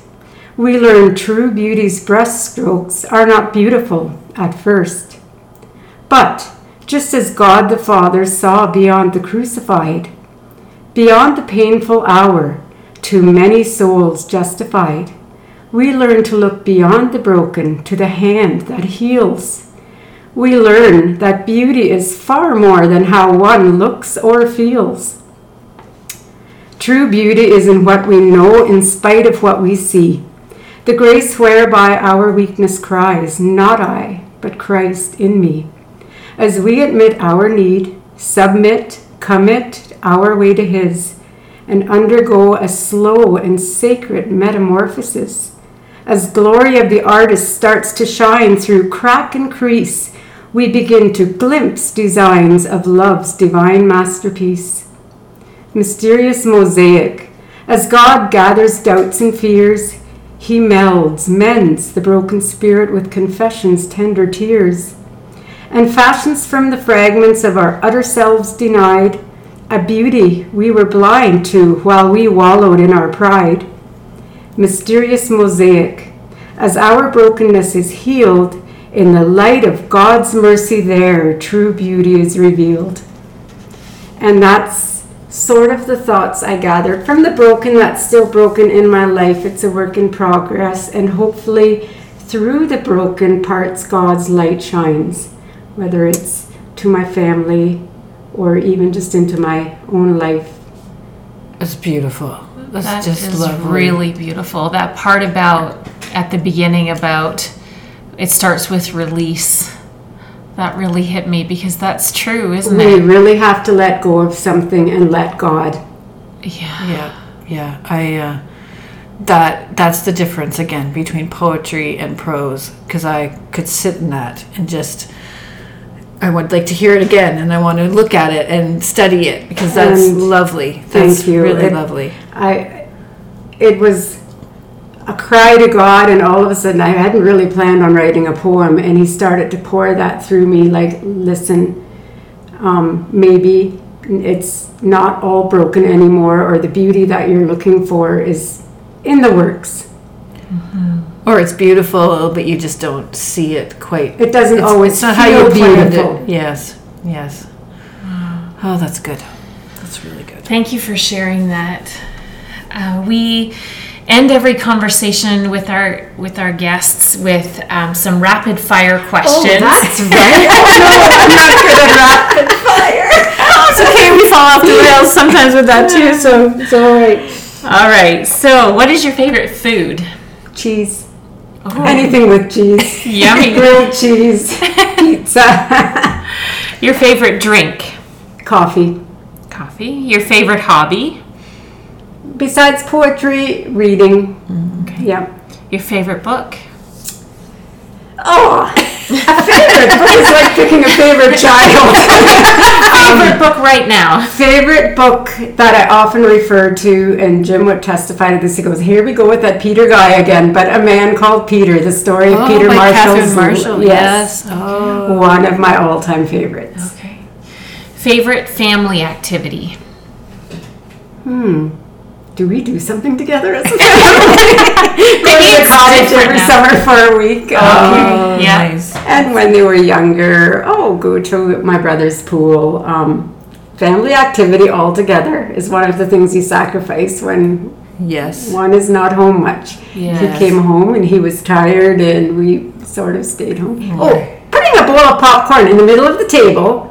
we learn true beauty's breaststrokes are not beautiful at first. But just as God the Father saw beyond the crucified, beyond the painful hour, to many souls justified, we learn to look beyond the broken to the hand that heals. We learn that beauty is far more than how one looks or feels. True beauty is in what we know in spite of what we see. The grace whereby our weakness cries, Not I, but Christ in me. As we admit our need, submit, commit our way to His, and undergo a slow and sacred metamorphosis. As glory of the artist starts to shine through crack and crease, we begin to glimpse designs of love's divine masterpiece mysterious mosaic. As God gathers doubts and fears, He melds, mends the broken spirit with confession's tender tears, and fashions from the fragments of our utter selves denied a beauty we were blind to while we wallowed in our pride. Mysterious mosaic. As our brokenness is healed, in the light of God's mercy, there true beauty is revealed. And that's sort of the thoughts I gathered from the broken that's still broken in my life. It's a work in progress, and hopefully, through the broken parts, God's light shines, whether it's to my family or even just into my own life. it's beautiful. That's That just is lovely. really beautiful. That part about at the beginning about it starts with release. that really hit me because that's true, isn't We it? really have to let go of something and let God. Yeah. Yeah, yeah. I uh, that that's the difference again between poetry and prose because I could sit in that and just I would like to hear it again and I want to look at it and study it because that's And lovely. thank you. Really It- lovely. I, it was a cry to God, and all of a sudden, I hadn't really planned on writing a poem, and He started to pour that through me. Like, listen, um, maybe it's not all broken anymore, or the beauty that you're looking for is in the works. Or it's beautiful, but you just don't see it quite. It doesn't It's, always it's not feel how you planned beautiful. it. Yes, yes. Oh, that's good. That's really good. Thank you for sharing that. Uh, we end every conversation with our with our guests with um, some rapid fire questions. Oh, That's right. No, I'm not good at rapid fire. it's okay. We fall off the rails sometimes with that too. So It's all right. all right. So, what is your favorite food? Cheese. Oh, Anything with cheese. Yummy. Grilled cheese. Pizza. Your favorite drink? Coffee. Coffee. Your favorite hobby? Besides poetry, reading. Mm, okay. Yeah. Your favorite book? Oh, a favorite book is like picking a favorite child. Favorite book right now? favorite book that I often refer to, and Jim would testify to this. He goes, "Here we go with that Peter guy again." But a man called Peter, the story of Peter Oh, by Marshall. Catherine Marshall. Yes, Oh. one of my all-time favorites. Okay. Favorite family activity? Hmm. Do we do something together as a family? Go to the it's cottage every now. summer for a week. Um, Oh, Yeah. nice. And when they were younger, oh, go to my brother's pool. Um, family activity all together is one of the things you sacrifice when Yes. one is not home much. Yes. He came home and he was tired, and we sort of stayed home. Oh, putting a bowl of popcorn in the middle of the table.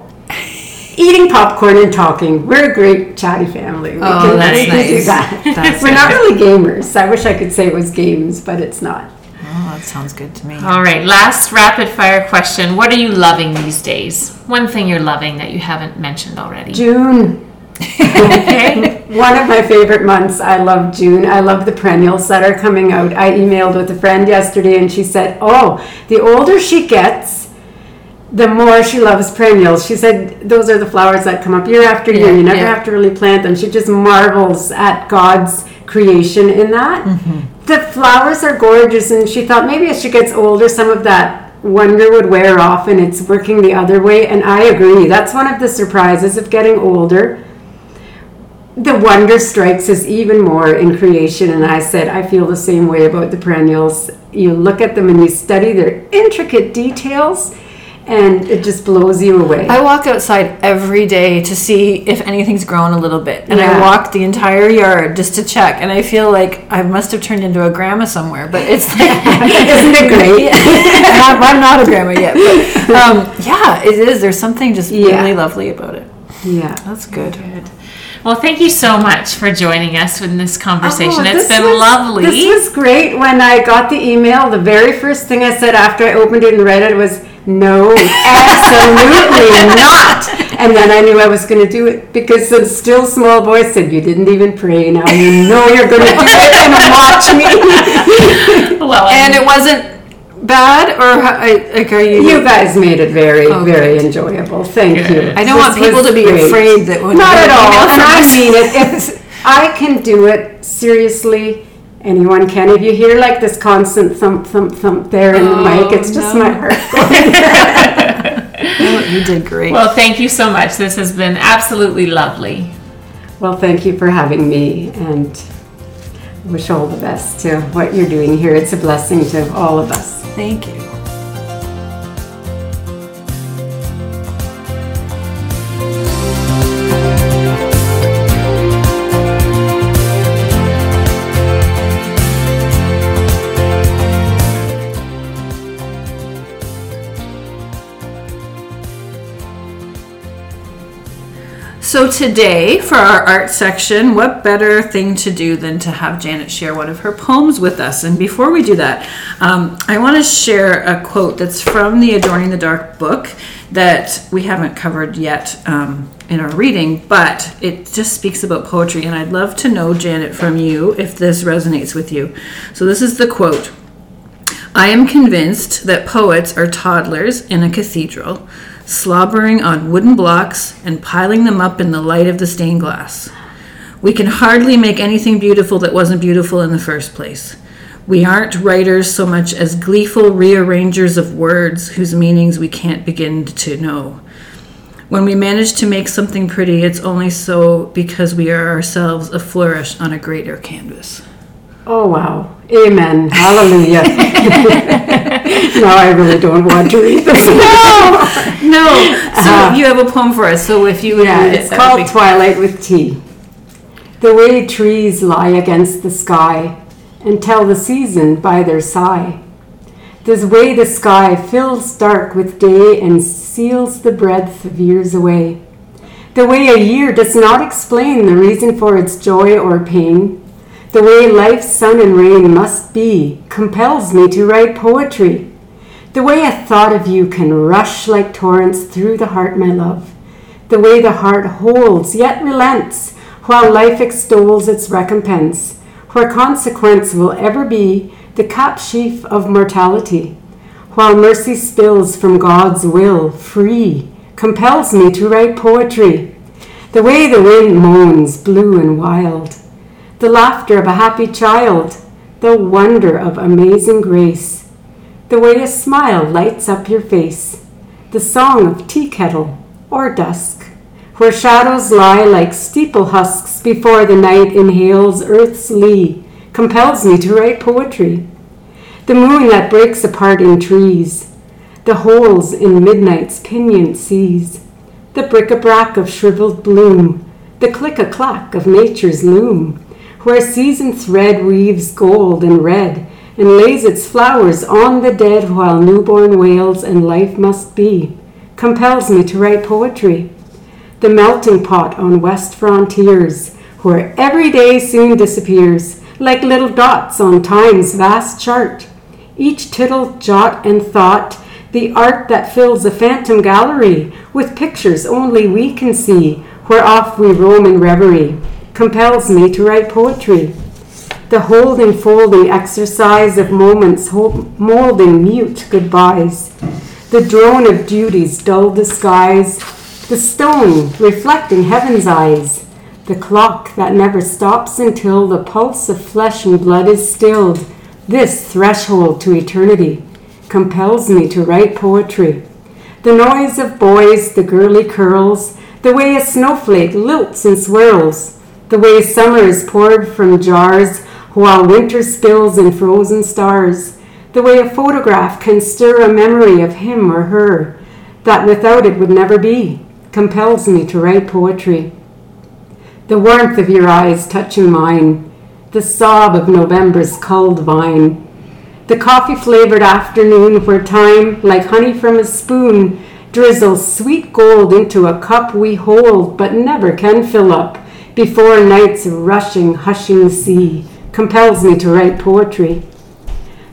Eating popcorn and talking. We're a great chatty family. We Oh, can- that's we can do nice. that. That's We're not really gamers. I wish I could say it was games, but it's not. Oh, that sounds good to me. All right. Last rapid fire question. What are you loving these days? One thing you're loving that you haven't mentioned already. June. Okay. One of my favorite months. I love June. I love the perennials that are coming out. I emailed with a friend yesterday and she said, Oh, the older she gets, the more she loves perennials. She said, Those are the flowers that come up year after year. Yeah, you never yeah. have to really plant them. She just marvels at God's creation in that. Mm-hmm. The flowers are gorgeous, and she thought maybe as she gets older, some of that wonder would wear off and it's working the other way. And I agree. That's one of the surprises of getting older the wonder strikes us even more in creation and i said i feel the same way about the perennials you look at them and you study their intricate details and it just blows you away I walk outside every day to see if anything's grown a little bit, and I walk the entire yard just to check. And I feel like I must have turned into a grandma somewhere, but it's like, isn't it great I'm, I'm not a grandma yet, but um, yeah, it is. There's something just Yeah. really lovely about it. yeah That's good. Good. Well, thank you so much for joining us in this conversation. Oh, it's this been was- lovely. This was great. When I got the email, the very first thing I said after I opened it and read it was, "No, absolutely not." And then I knew I was going to do it because the still small voice said, "You didn't even pray. Now you know you're going to do it and watch me." well, And it wasn't bad, or how- like, are you? you guys made it very, Oh, very good. enjoyable. Thank you. I don't This want people to be great. afraid that when Not at all. And I mean it. If I can do it seriously, anyone can. If you hear like this constant thump, thump, thump there in the Oh, mic, it's just no. my heart going. You did great. well, thank you so much. This has been absolutely lovely. well, thank you for having me, and wish all the best to what you're doing here. It's a blessing to all of us. Thank you. So today, for our art section, what better thing to do than to have Janet share one of her poems with us? And before we do that, um, I want to share a quote that's from the Adorning the Dark book that we haven't covered yet um, in our reading, but it just speaks about poetry. And I'd love to know, Janet, from you if this resonates with you. So this is the quote. I am convinced that poets are toddlers in a cathedral, slobbering on wooden blocks and piling them up in the light of the stained glass. We can hardly make anything beautiful that wasn't beautiful in the first place. We aren't writers so much as gleeful rearrangers of words whose meanings we can't begin to know. When we manage to make something pretty, it's only so because we are ourselves a flourish on a greater canvas. Oh, wow. Amen. Hallelujah. no, I really don't want to read this. No, no. So uh, you have a poem for us. So if you would yeah, it's called be... Twilight with Tea. The way trees lie against the sky and tell the season by their sigh. The way the sky fills dark with day and seals the breadth of years away. The way a year does not explain the reason for its joy or pain the way life's sun and rain must be compels me to write poetry. The way a thought of you can rush like torrents through the heart, my love. The way the heart holds yet relents while life extols its recompense, where consequence will ever be the cap sheaf of mortality, while mercy spills from God's will free, compels me to write poetry. The way the wind moans blue and wild the laughter of a happy child, the wonder of amazing grace, the way a smile lights up your face, the song of tea kettle or dusk, where shadows lie like steeple husks before the night inhales earth's lee, compels me to write poetry. The moon that breaks apart in trees, the holes in midnight's pinion seas, the bric-a-brac of shriveled bloom, the click-a-clack of nature's loom, where season thread weaves gold and red, and lays its flowers on the dead while newborn wails and life must be, compels me to write poetry. The melting pot on west frontiers, where every day soon disappears, like little dots on time's vast chart. Each tittle, jot, and thought, the art that fills a phantom gallery with pictures only we can see, where off we roam in reverie compels me to write poetry. The holding, folding exercise of moments, molding mute goodbyes. The drone of duty's dull disguise. The stone reflecting heaven's eyes. The clock that never stops until the pulse of flesh and blood is stilled. This threshold to eternity compels me to write poetry. The noise of boys, the girly curls, the way a snowflake lilts and swirls, the way summer is poured from jars while winter spills in frozen stars, the way a photograph can stir a memory of him or her that without it would never be, compels me to write poetry. The warmth of your eyes touching mine, the sob of November's culled vine, the coffee flavored afternoon where time, like honey from a spoon, drizzles sweet gold into a cup we hold but never can fill up before night's rushing, hushing sea compels me to write poetry.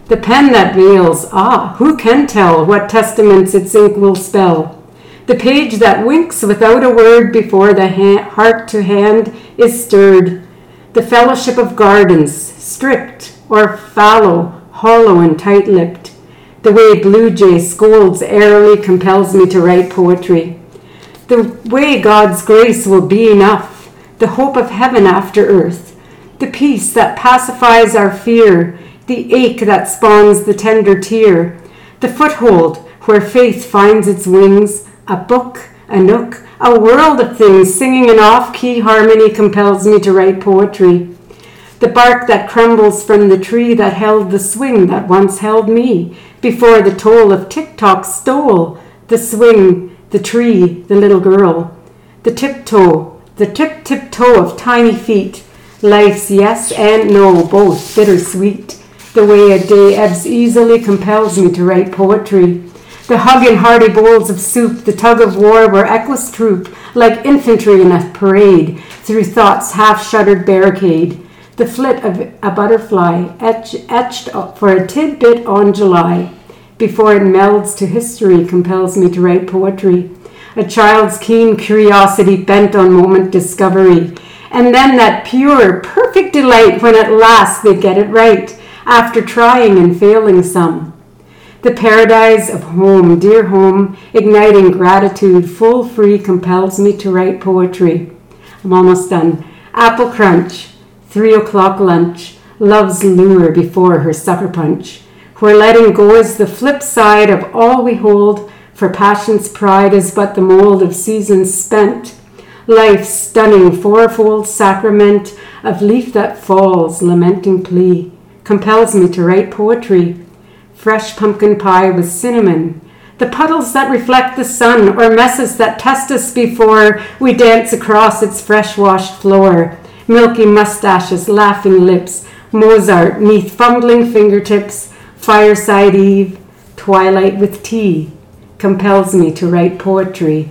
The pen that veils, ah, who can tell what testaments its ink will spell? The page that winks without a word before the ha- heart to hand is stirred. The fellowship of gardens, strict or fallow, hollow and tight lipped. The way blue jay scolds airily compels me to write poetry. The way God's grace will be enough the hope of heaven after earth, the peace that pacifies our fear, the ache that spawns the tender tear, the foothold where faith finds its wings, a book, a nook, a world of things singing an off key harmony compels me to write poetry. The bark that crumbles from the tree that held the swing that once held me, before the toll of tick tock stole the swing, the tree, the little girl. The tiptoe the tip tip toe of tiny feet, life's yes and no, both bittersweet. The way a day ebbs easily compels me to write poetry. The hug in hearty bowls of soup, the tug of war where echoes troop like infantry in a parade through thought's half shuttered barricade. The flit of a butterfly etch, etched for a tidbit on July before it melds to history compels me to write poetry. A child's keen curiosity bent on moment discovery. And then that pure, perfect delight when at last they get it right, after trying and failing some. The paradise of home, dear home, igniting gratitude, full free, compels me to write poetry. I'm almost done. Apple crunch, three o'clock lunch, love's lure before her sucker punch where letting go is the flip side of all we hold, for passion's pride is but the mold of seasons spent. Life's stunning fourfold sacrament of leaf that falls, lamenting plea, compels me to write poetry. Fresh pumpkin pie with cinnamon, the puddles that reflect the sun, or messes that test us before we dance across its fresh washed floor. Milky mustaches, laughing lips, Mozart neath fumbling fingertips, Fireside Eve, Twilight with Tea compels me to write poetry.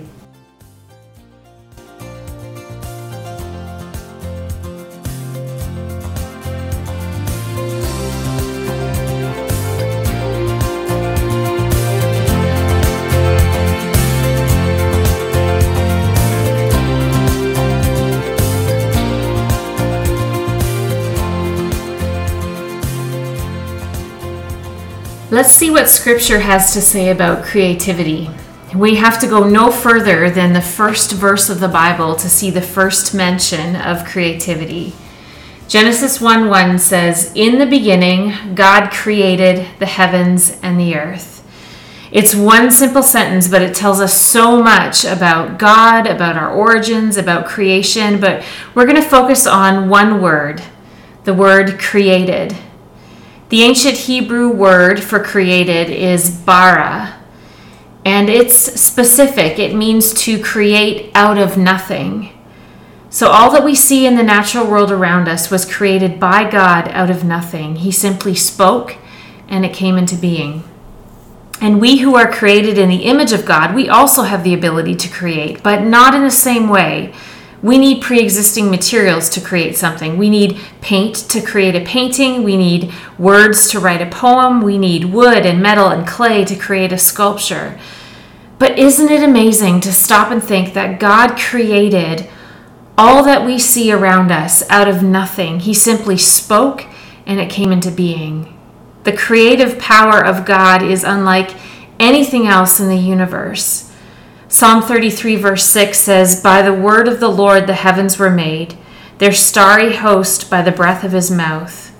Let's see what Scripture has to say about creativity. We have to go no further than the first verse of the Bible to see the first mention of creativity. Genesis 1 1 says, In the beginning, God created the heavens and the earth. It's one simple sentence, but it tells us so much about God, about our origins, about creation. But we're going to focus on one word the word created. The ancient Hebrew word for created is bara, and it's specific. It means to create out of nothing. So, all that we see in the natural world around us was created by God out of nothing. He simply spoke and it came into being. And we who are created in the image of God, we also have the ability to create, but not in the same way we need pre existing materials to create something. We need paint to create a painting. We need words to write a poem. We need wood and metal and clay to create a sculpture. But isn't it amazing to stop and think that God created all that we see around us out of nothing? He simply spoke and it came into being. The creative power of God is unlike anything else in the universe. Psalm 33, verse 6 says, By the word of the Lord the heavens were made, their starry host by the breath of his mouth.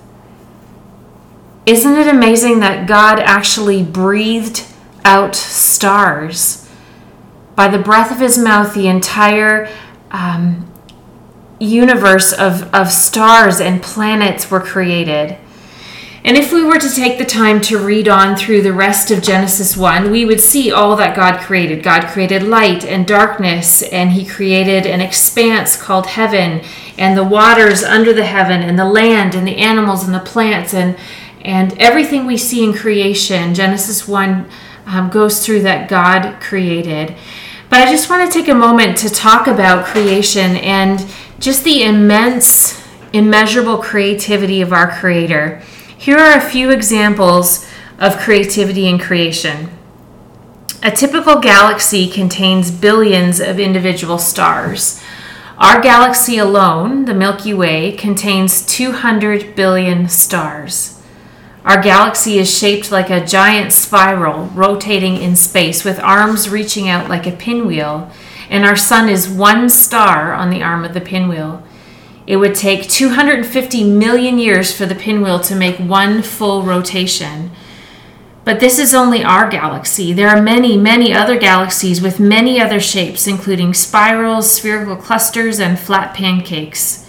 Isn't it amazing that God actually breathed out stars? By the breath of his mouth, the entire um, universe of, of stars and planets were created. And if we were to take the time to read on through the rest of Genesis 1, we would see all that God created. God created light and darkness, and He created an expanse called heaven, and the waters under the heaven, and the land, and the animals, and the plants, and, and everything we see in creation. Genesis 1 um, goes through that God created. But I just want to take a moment to talk about creation and just the immense, immeasurable creativity of our Creator. Here are a few examples of creativity and creation. A typical galaxy contains billions of individual stars. Our galaxy alone, the Milky Way, contains 200 billion stars. Our galaxy is shaped like a giant spiral rotating in space with arms reaching out like a pinwheel, and our sun is one star on the arm of the pinwheel. It would take 250 million years for the pinwheel to make one full rotation. But this is only our galaxy. There are many, many other galaxies with many other shapes, including spirals, spherical clusters, and flat pancakes.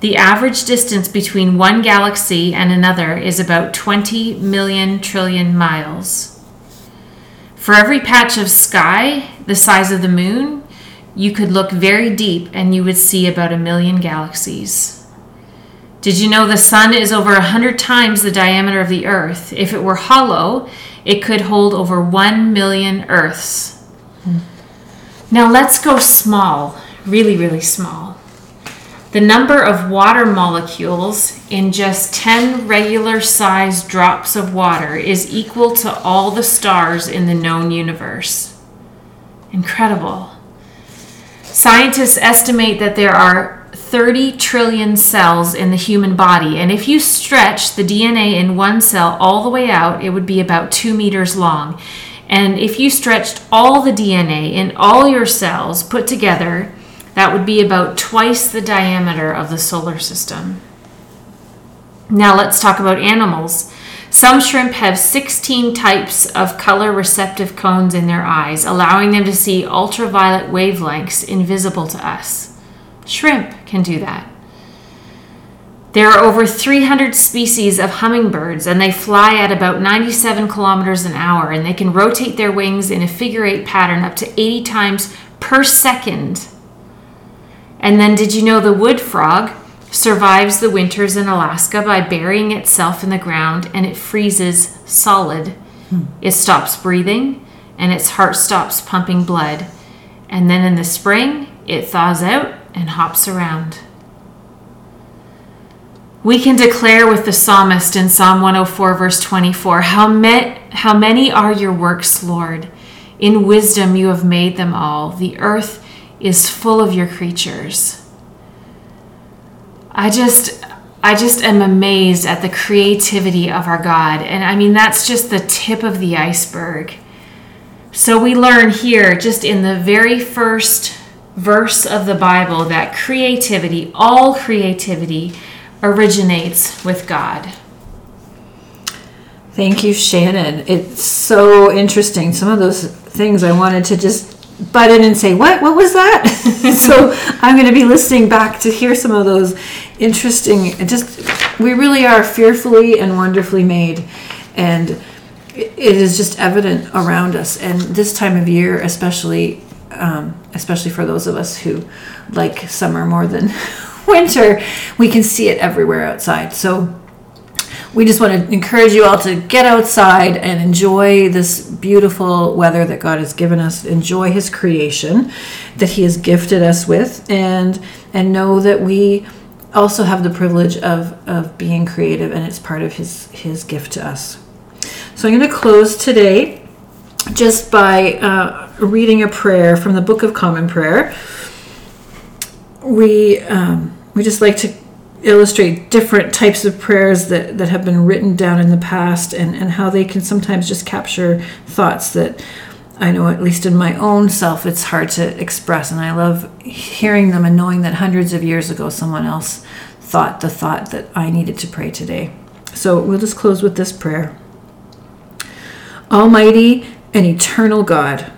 The average distance between one galaxy and another is about 20 million trillion miles. For every patch of sky the size of the moon, you could look very deep and you would see about a million galaxies. Did you know the sun is over a hundred times the diameter of the earth? If it were hollow, It could hold over 1 million Earths. Hmm. Now let's go small, really, really small. The number of water molecules in just 10 regular sized drops of water is equal to all the stars in the known universe. Incredible. Scientists estimate that there are 30 trillion cells in the human body, and if you stretch the DNA in one cell all the way out, it would be about two meters long. And if you stretched all the DNA in all your cells put together, that would be about twice the diameter of the solar system. Now let's talk about animals. Some shrimp have 16 types of color receptive cones in their eyes, allowing them to see ultraviolet wavelengths invisible to us. Shrimp can do that. There are over 300 species of hummingbirds, and they fly at about 97 kilometers an hour, and they can rotate their wings in a figure eight pattern up to 80 times per second. And then, did you know the wood frog survives the winters in Alaska by burying itself in the ground and it freezes solid. Hmm. It stops breathing and its heart stops pumping blood. And then in the spring, it thaws out and hops around. We can declare with the psalmist in Psalm 104, verse 24 How, met, how many are your works, Lord? In wisdom you have made them all. The earth is full of your creatures. I just I just am amazed at the creativity of our God. And I mean that's just the tip of the iceberg. So we learn here just in the very first verse of the Bible that creativity, all creativity originates with God. Thank you, Shannon. It's so interesting. Some of those things I wanted to just butt in and say, What? What was that? so I'm going to be listening back to hear some of those interesting, just, we really are fearfully and wonderfully made. And it is just evident around us. And this time of year, especially, um, especially for those of us who like summer more than winter, we can see it everywhere outside. So we just want to encourage you all to get outside and enjoy this beautiful weather that God has given us. Enjoy His creation that He has gifted us with, and and know that we also have the privilege of of being creative, and it's part of His His gift to us. So I'm going to close today just by uh, reading a prayer from the Book of Common Prayer. We um, we just like to illustrate different types of prayers that, that have been written down in the past and, and how they can sometimes just capture thoughts that I know, at least in my own self, it's hard to express. And I love hearing them and knowing that hundreds of years ago, someone else thought the thought that I needed to pray today. So we'll just close with this prayer Almighty and eternal God,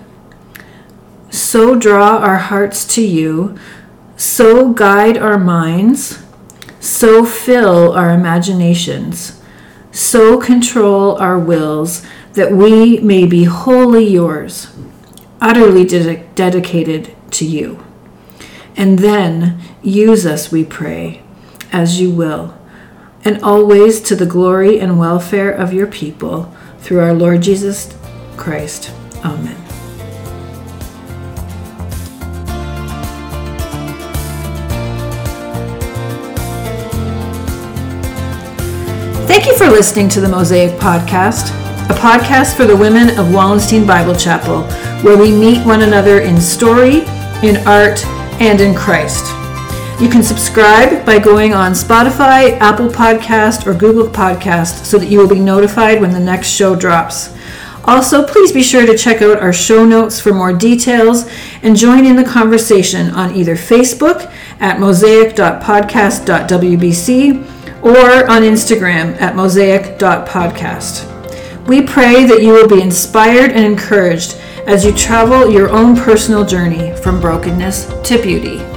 so draw our hearts to you, so guide our minds so fill our imaginations, so control our wills that we may be wholly yours, utterly de- dedicated to you. And then use us, we pray, as you will, and always to the glory and welfare of your people, through our Lord Jesus Christ. Amen. Thank you for listening to the Mosaic Podcast, a podcast for the women of Wallenstein Bible Chapel, where we meet one another in story, in art, and in Christ. You can subscribe by going on Spotify, Apple Podcast, or Google Podcast so that you will be notified when the next show drops. Also, please be sure to check out our show notes for more details and join in the conversation on either Facebook at mosaic.podcast.wbc or on Instagram at mosaic.podcast. We pray that you will be inspired and encouraged as you travel your own personal journey from brokenness to beauty.